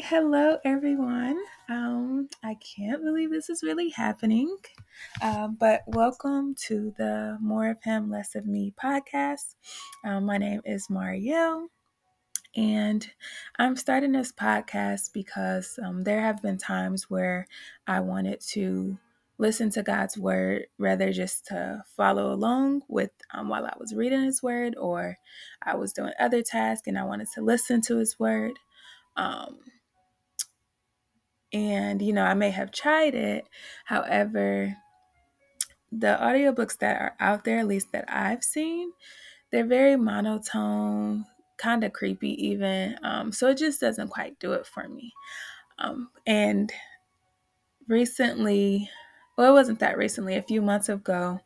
Hello everyone. Um, I can't believe this is really happening, uh, but welcome to the More of Him, Less of Me podcast. Um, my name is Marielle, and I'm starting this podcast because um, there have been times where I wanted to listen to God's word rather just to follow along with um, while I was reading His word or I was doing other tasks and I wanted to listen to His word. Um, and, you know, I may have tried it. However, the audiobooks that are out there, at least that I've seen, they're very monotone, kind of creepy, even. Um, so it just doesn't quite do it for me. Um, and recently, well, it wasn't that recently, a few months ago,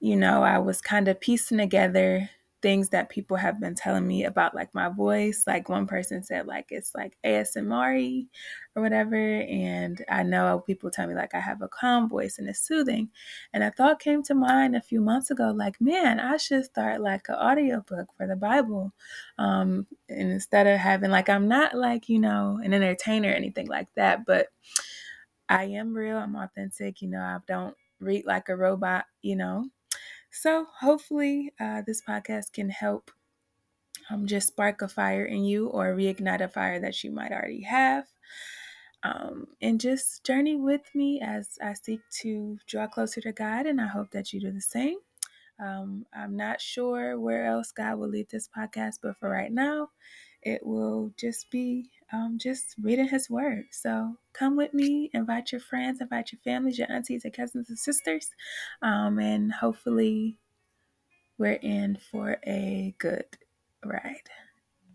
you know, I was kind of piecing together things that people have been telling me about like my voice. Like one person said like it's like ASMR or whatever. And I know people tell me like I have a calm voice and it's soothing. And a thought came to mind a few months ago, like, man, I should start like an audiobook for the Bible. Um, and instead of having like I'm not like, you know, an entertainer or anything like that, but I am real, I'm authentic, you know, I don't read like a robot, you know. So hopefully, uh, this podcast can help um, just spark a fire in you or reignite a fire that you might already have. Um, and just journey with me as I seek to draw closer to God, and I hope that you do the same. Um, I'm not sure where else God will lead this podcast, but for right now, it will just be um, just reading His Word. So come with me, invite your friends, invite your families, your aunties, your cousins, and sisters, um, and hopefully we're in for a good ride.